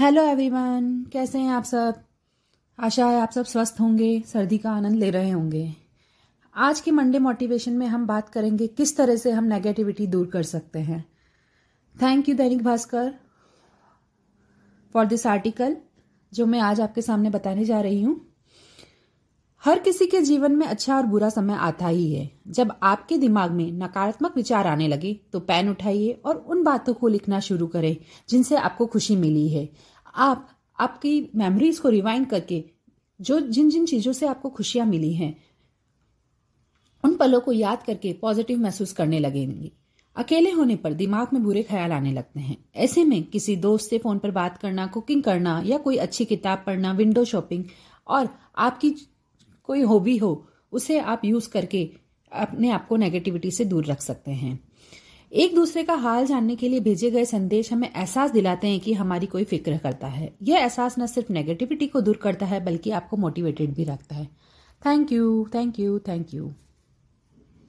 Hello everyone कैसे हैं आप सब? आशा है आप सब स्वस्थ होंगे, सर्दी का आनंद ले रहे होंगे। आज के मंडे मोटिवेशन में हम बात करेंगे किस तरह से हम नेगेटिविटी दूर कर सकते हैं। Thank you Dainik Bhaskar for this article जो मैं आज आपके सामने बताने जा रही हूँ। हर किसी के जीवन में अच्छा और बुरा समय आता ही है। जब आपके दिमाग में नकारात्मक विचार आने लगे तो पेन उठाइए और उन बातों को लिखना शुरू करें, जिनसे आपको खुशी मिली है। आप, आपकी मेमोरीज को रिवाइंड करके जो जिन जिन चीज़ों से आपको खुशियाँ मिली हैं, उन पलों को याद करके पॉजिटिव महसूस करने लगेंगे। अकेले होने पर दिमाग में बुरे ख्याल आने लगते हैं। ऐसे में किसी दोस्त से फ़ोन पर बात करना कुकिंग करना या कोई अच्छी किताब पढ़ना विंडो शॉपिंग और आपकी कोई हॉबी हो, उसे आप यूज़ करके अपने आप को नेगेटिविटी से दूर रख सकते हैं। एक दूसरे का हाल जानने के लिए भेजे गए संदेश हमें एहसास दिलाते हैं कि हमारी कोई फ़िक्र करता है। यह एहसास न सिर्फ़ नेगेटिविटी को दूर करता है, बल्कि आपको मोटिवेटेड भी रखता है। Thank you thank you thank you